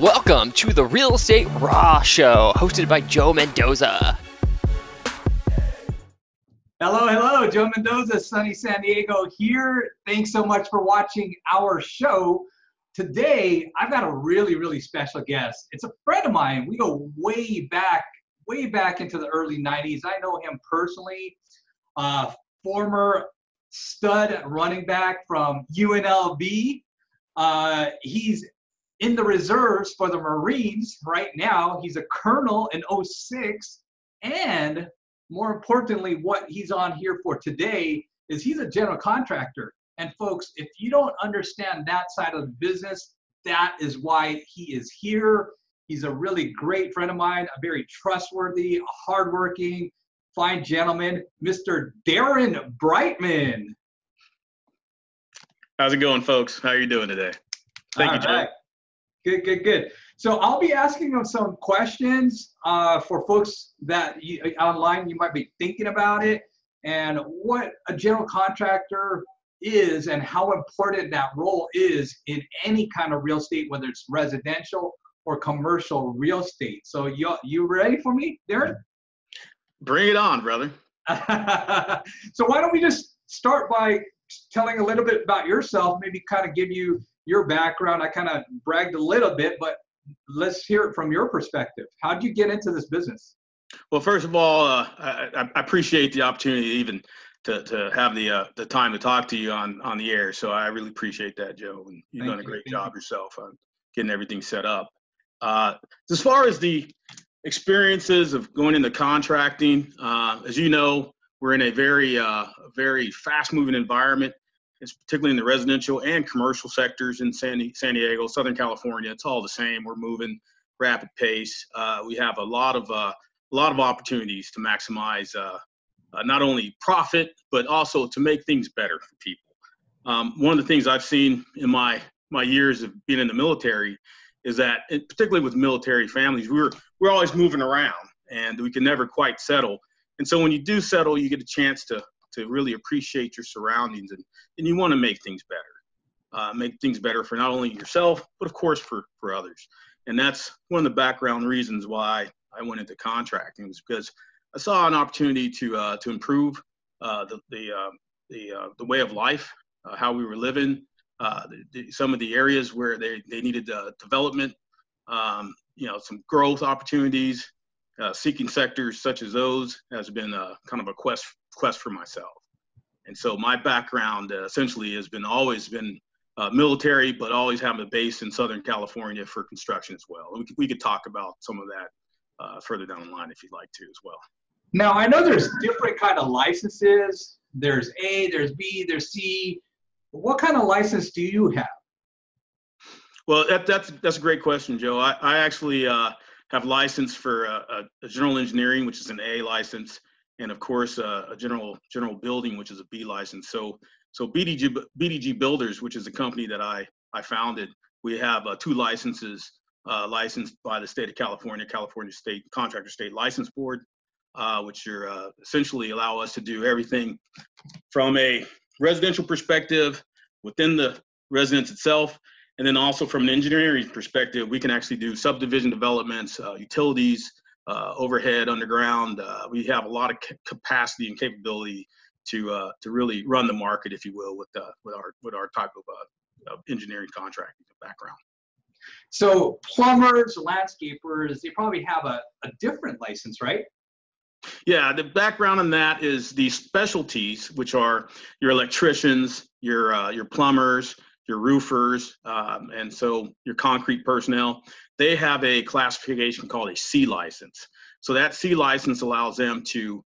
Welcome to the Real Estate Raw Show, hosted by Joe Mendoza. Hello, hello, Joe Mendoza, sunny San Diego here. Thanks so much for watching our show. Today, I've got a really, really special guest. It's a friend of mine. We go way back, way back into the early 90s. I know him personally, uh, former stud running back from UNLV. Uh, he's in the reserves for the Marines right now. He's a colonel in 06. And more importantly, what he's on here for today is he's a general contractor. And folks, if you don't understand that side of the business, that is why he is here. He's a really great friend of mine, a very trustworthy, hardworking, fine gentleman, Mr. Darrin Brightmon. How's it going, folks? How are you doing today? Thank All you, Joe. right. Good, good, good. So I'll be asking them some questions uh, for folks that you, online you might be thinking about it and what a general contractor is and how important that role is in any kind of real estate, whether it's residential or commercial real estate. So you you ready for me, Darrin? Bring it on, brother. so why don't we just start by telling a little bit about yourself, maybe kind of give you your background. I kind of bragged a little bit, but let's hear it from your perspective. How did you get into this business? Well, first of all, uh, I, I, appreciate the opportunity even to, to have the uh, the time to talk to you on on the air. So I really appreciate that, Joe. And you've Thank done a great Thank job yourself on getting everything set up. Uh, as far as the experiences of going into contracting, uh, as you know, we're in a very uh, very fast moving environment. It's particularly in the residential and commercial sectors in San, San Diego, Southern California. It's all the same. We're moving rapid pace. Uh, we have a lot of uh, a lot of opportunities to maximize uh, uh, not only profit but also to make things better for people. Um, one of the things I've seen in my my years of being in the military is that, it, particularly with military families, we're we're always moving around and we can never quite settle. And so when you do settle, you get a chance to to really appreciate your surroundings and, and you want to make things better. Uh, make things better for not only yourself, but of course for, for others. And that's one of the background reasons why I went into contracting was because I saw an opportunity to, uh, to improve uh, the, the, uh, the, uh, the way of life, uh, how we were living, the, the, some of the areas where they, they needed development, um, you know, some growth opportunities, uh, seeking sectors such as those has been kind of a quest quest for myself. And so my background uh, essentially has been always been uh, military, but always having a base in Southern California for construction as well. We could, we could talk about some of that uh, further down the line if you'd like to as well. Now I know there's different kind of licenses. There's A, there's B, there's C. What kind of license do you have? Well, that, that's that's a great question, Joe. I, I actually uh, have license for general engineering, which is an A license, and of course uh, a general general building, which is a B license. So so BDG BDG Builders, which is a company that I I founded, we have uh, two licenses uh, licensed by the state of California, California State Contractor State License Board, uh, which are uh, essentially allow us to do everything from a residential perspective within the residence itself and then also from an engineering perspective, we can actually do subdivision developments, uh, utilities, uh, overhead, underground. Uh, we have a lot of capacity and capability to uh, to really run the market, if you will, with uh, with our with our type of, uh, of engineering contracting background. So plumbers, landscapers, they probably have a, a different license, right? Yeah, the background on that is the specialties, which are your electricians, your uh, your plumbers, your roofers, um, and so your concrete personnel, they have a classification called a C license. So that C license allows them to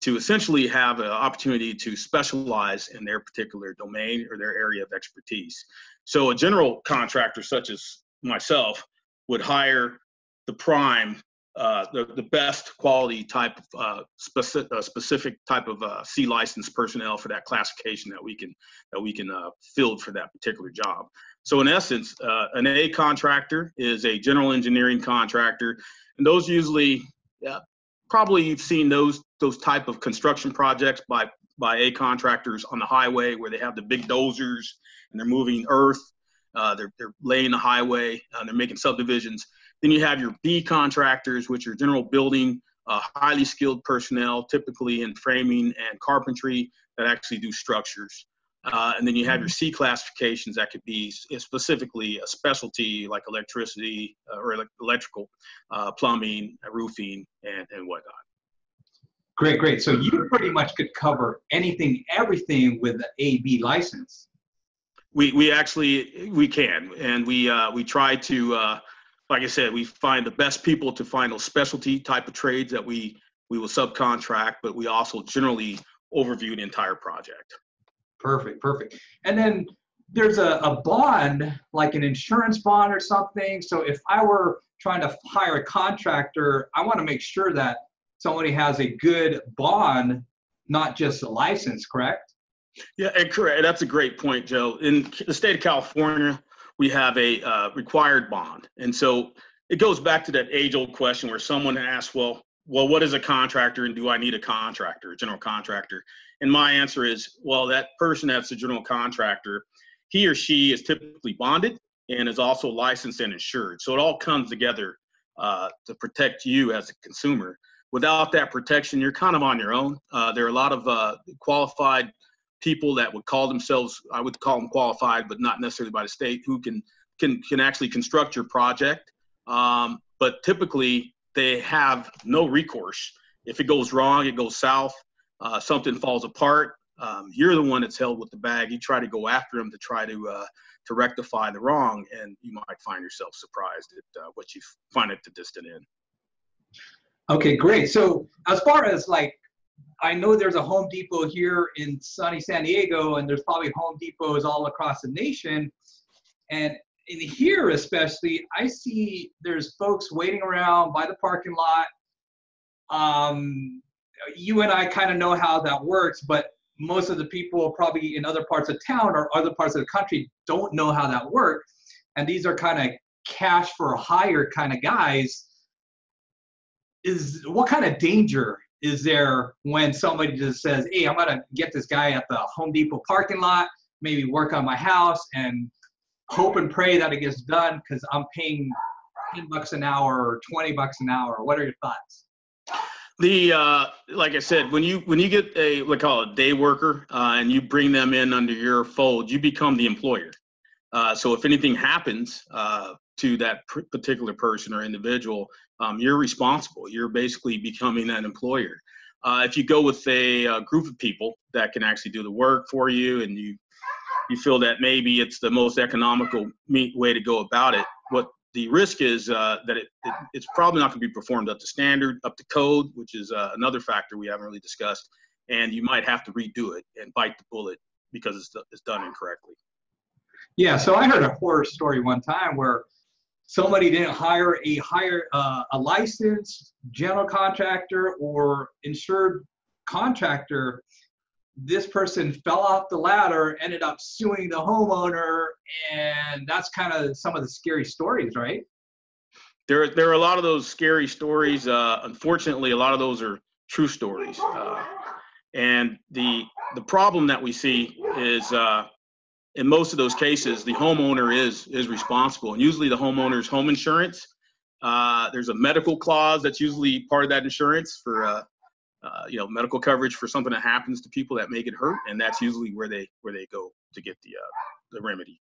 to essentially have an opportunity to specialize in their particular domain or their area of expertise. So a general contractor such as myself would hire the prime uh, the, the best quality type of uh, specific, uh, specific type of uh, C license personnel for that classification that we can that we can uh, field for that particular job. So in essence, an A contractor is a general engineering contractor, and those usually probably you've seen those those type of construction projects by by A contractors on the highway where they have the big dozers and they're moving earth. They're, they're laying the highway, they're making subdivisions. Then you have your B contractors, which are general building, uh, highly skilled personnel, typically in framing and carpentry that actually do structures. Uh, and then you have your C classifications that could be specifically a specialty like electricity uh, or electrical, uh, plumbing, roofing, and, and whatnot. Great, great. So you pretty much could cover anything, everything with the AB license. We, we actually we can, and we uh, we try to, uh, like I said, we find the best people to find those specialty type of trades that we we will subcontract, but we also generally overview the entire project. Perfect, perfect. And then there's a, a bond, like an insurance bond or something. So if I were trying to hire a contractor, I want to make sure that somebody has a good bond, not just a license, correct? Yeah, and correct. That's a great point, Joe. In the state of California, we have a uh, required bond, and so it goes back to that age-old question where someone asks, "Well, well, what is a contractor, and do I need a contractor, a general contractor?" And my answer is, well, that person that's a general contractor, he or she is typically bonded and is also licensed and insured. So it all comes together uh, to protect you as a consumer. Without that protection, you're kind of on your own. Uh, there are a lot of uh, qualified people that would call themselves, I would call them qualified, but not necessarily by the state, who can can can actually construct your project. Um, but typically, they have no recourse. If it goes wrong, it goes south uh, something falls apart, um, you're the one that's held with the bag. You try to go after them to try to uh, to rectify the wrong, and you might find yourself surprised at uh, what you find at the distant end. Okay, great. So as far as like, I know there's a Home Depot here in sunny San Diego, and there's probably Home Depots all across the nation. And in here, especially, I see there's folks waiting around by the parking lot. Um, you and I kind of know how that works, but most of the people probably in other parts of town or other parts of the country don't know how that works. And these are kind of cash for hire kind of guys. Is what kind of danger is there when somebody just says, Hey, I'm gonna get this guy at the Home Depot parking lot, maybe work on my house and hope and pray that it gets done because I'm paying 10 bucks an hour or 20 bucks an hour. What are your thoughts? The uh, like I said, when you when you get a we call it a day worker uh, and you bring them in under your fold, you become the employer. Uh, so if anything happens uh, to that particular person or individual, um, you're responsible. You're basically becoming that employer. Uh, if you go with a, a, group of people that can actually do the work for you, and you you feel that maybe it's the most economical way to go about it, what the risk is uh, that it, it, it's probably not going to be performed up to standard, up to code, which is uh, another factor we haven't really discussed. And you might have to redo it and bite the bullet because it's, it's done incorrectly. Yeah, so I heard a horror story one time where somebody didn't hire a hire uh, a licensed general contractor or insured contractor this person fell off the ladder, ended up suing the homeowner, and that's kind of some of the scary stories, right? There, there are a lot of those scary stories. Uh, unfortunately, a lot of those are true stories. Uh, and the the problem that we see is uh, in most of those cases, the homeowner is is responsible, and usually the homeowner's home insurance. Uh, there's a medical clause that's usually part of that insurance for uh, uh, you know medical coverage for something that happens to people that may get hurt, and that's usually where they where they go to get the uh, the remedy.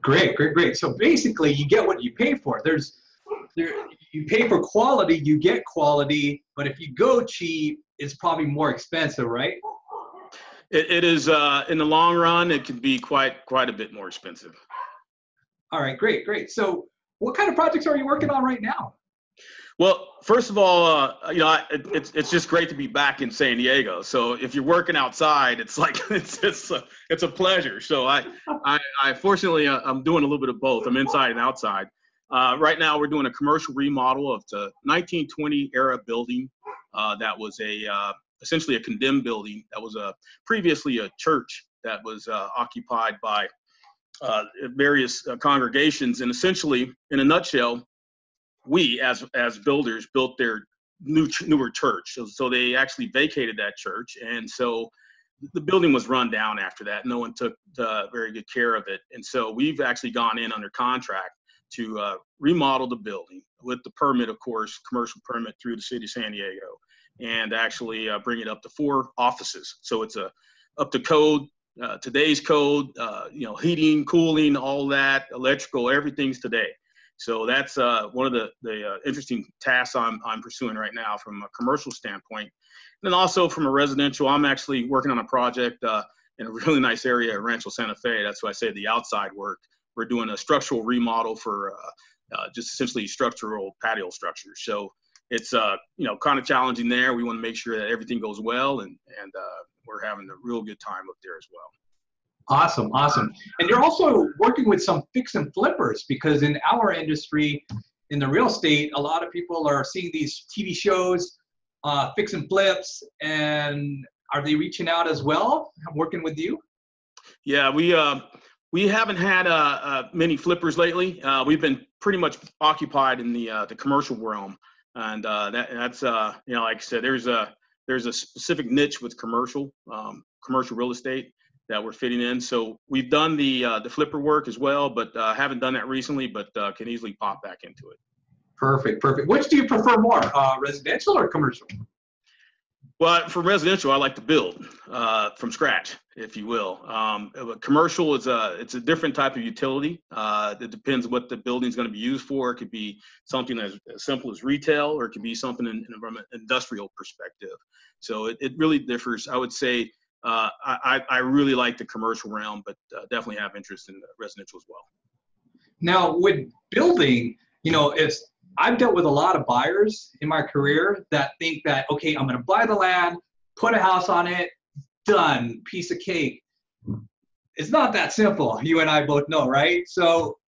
Great, great, great. So basically, you get what you pay for. There's there, you pay for quality, you get quality, but if you go cheap, it's probably more expensive, right? It, it is uh, in the long run. It can be quite quite a bit more expensive. All right, great, great. So, what kind of projects are you working on right now? Well, first of all, uh, you know, it, it's it's just great to be back in San Diego. So if you're working outside, it's like it's it's a, it's a pleasure. So I I, I fortunately uh, I'm doing a little bit of both. I'm inside and outside. Uh, right now, we're doing a commercial remodel of the 1920 era building uh, that was a uh, essentially a condemned building that was a previously a church that was uh, occupied by various congregations. And essentially, in a nutshell, we as as builders built their new newer church. So, so they actually vacated that church, and so the building was run down after that. No one took uh, very good care of it, and so we've actually gone in under contract to uh, remodel the building with the permit, of course, commercial permit through the city of San Diego, and actually uh, bring it up to four offices. So it's a up to code, uh, today's code, uh, you know, heating, cooling, all that, electrical, everything's today. So that's uh, one of the, the uh, interesting tasks I'm, I'm pursuing right now from a commercial standpoint. And then also from a residential, I'm actually working on a project uh, in a really nice area at Rancho Santa Fe. That's why I say the outside work. We're doing a structural remodel for uh, uh, just essentially structural patio structures. So it's uh, you know kind of challenging there. We want to make sure that everything goes well, and and we're having a real good time up there as well. Awesome, awesome. And you're also working with some fix and flippers because in our industry, in the real estate, a lot of people are seeing these TV shows, uh, fix and flips, and are they reaching out as well, working with you? Yeah, we uh, we haven't had uh, uh, many flippers lately. Uh, we've been pretty much occupied in the uh, the commercial realm, and uh, that, that's uh, you know, like I said, there's a there's a specific niche with commercial um, commercial real estate that we're fitting in. So we've done the uh, the flipper work as well, but uh, haven't done that recently, but uh, can easily pop back into it. Perfect, perfect. Which do you prefer more, uh, residential or commercial? Well, for residential, I like to build uh, from scratch, if you will. Um, commercial is a it's a different type of utility. Uh, it depends what the building is going to be used for. It could be something as, as simple as retail, or it could be something in, in an industrial perspective. So it, it really differs. I would say uh, I, I really like the commercial realm, but uh, definitely have interest in residential as well. Now, with building, you know, it's I've dealt with a lot of buyers in my career that think that okay, I'm going to buy the land, put a house on it, done, piece of cake. It's not that simple. You and I both know, right? So,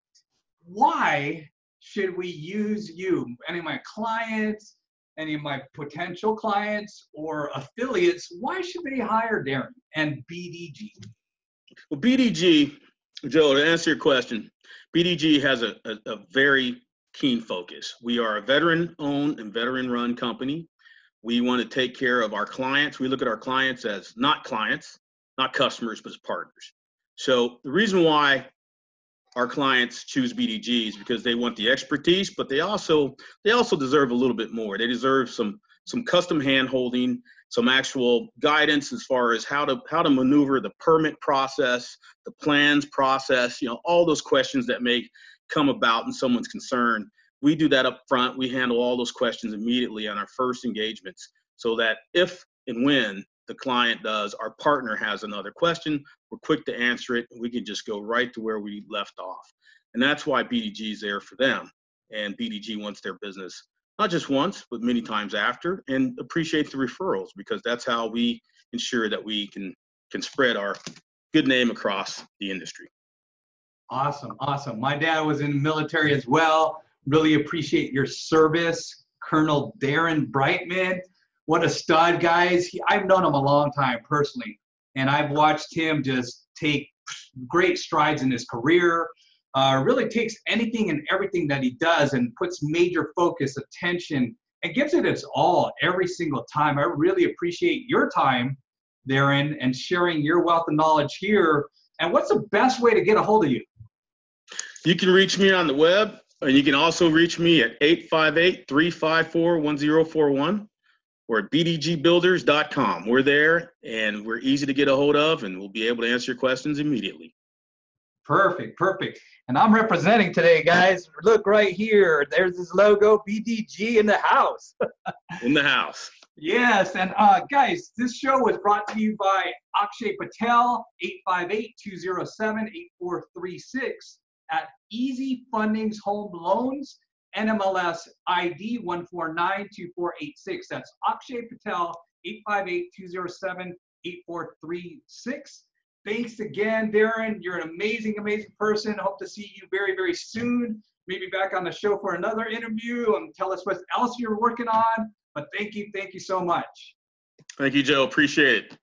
why should we use you? Any of my clients, any of my potential clients or affiliates, why should they hire Darrin and BDG? Well, BDG, Joe, to answer your question, BDG has a, a, a very keen focus. We are a veteran owned and veteran run company. We want to take care of our clients. We look at our clients as not clients, not customers, but as partners. So the reason why our clients choose BDGs because they want the expertise, but they also they also deserve a little bit more. They deserve some some custom hand holding, some actual guidance as far as how to how to maneuver the permit process, the plans process, you know, all those questions that may come about and someone's concerned. We do that up front. We handle all those questions immediately on our first engagements so that if and when the client does, our partner has another question, we're quick to answer it, we can just go right to where we left off. And that's why BDG is there for them. And BDG wants their business not just once, but many times after, and appreciate the referrals because that's how we ensure that we can can spread our good name across the industry. Awesome, awesome. My dad was in the military as well. Really appreciate your service, Colonel Darrin Brightmon what a stud, guys. He, I've known him a long time personally, and I've watched him just take great strides in his career. Uh, really takes anything and everything that he does and puts major focus, attention, and gives it its all every single time. I really appreciate your time, Darrin, and sharing your wealth of knowledge here. And what's the best way to get a hold of you? You can reach me on the web, and you can also reach me at 858 354 1041 or at bdgbuilders.com. We're there and we're easy to get a hold of, and we'll be able to answer your questions immediately. Perfect, perfect. And I'm representing today, guys. Look right here. There's this logo, BDG in the house. in the house. Yes, and uh, guys, this show was brought to you by Akshay Patel, 858-207-8436 at Easy Fundings Home Loans. NMLS ID 1492486. That's Akshay Patel, 858-207-8436. Thanks again, Darrin. You're an amazing, amazing person. Hope to see you very, very soon. Maybe back on the show for another interview and tell us what else you're working on. But thank you, thank you so much. Thank you, Joe. Appreciate it.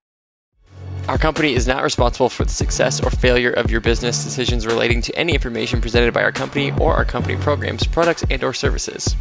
Our company is not responsible for the success or failure of your business decisions relating to any information presented by our company or our company programs, products, and or services.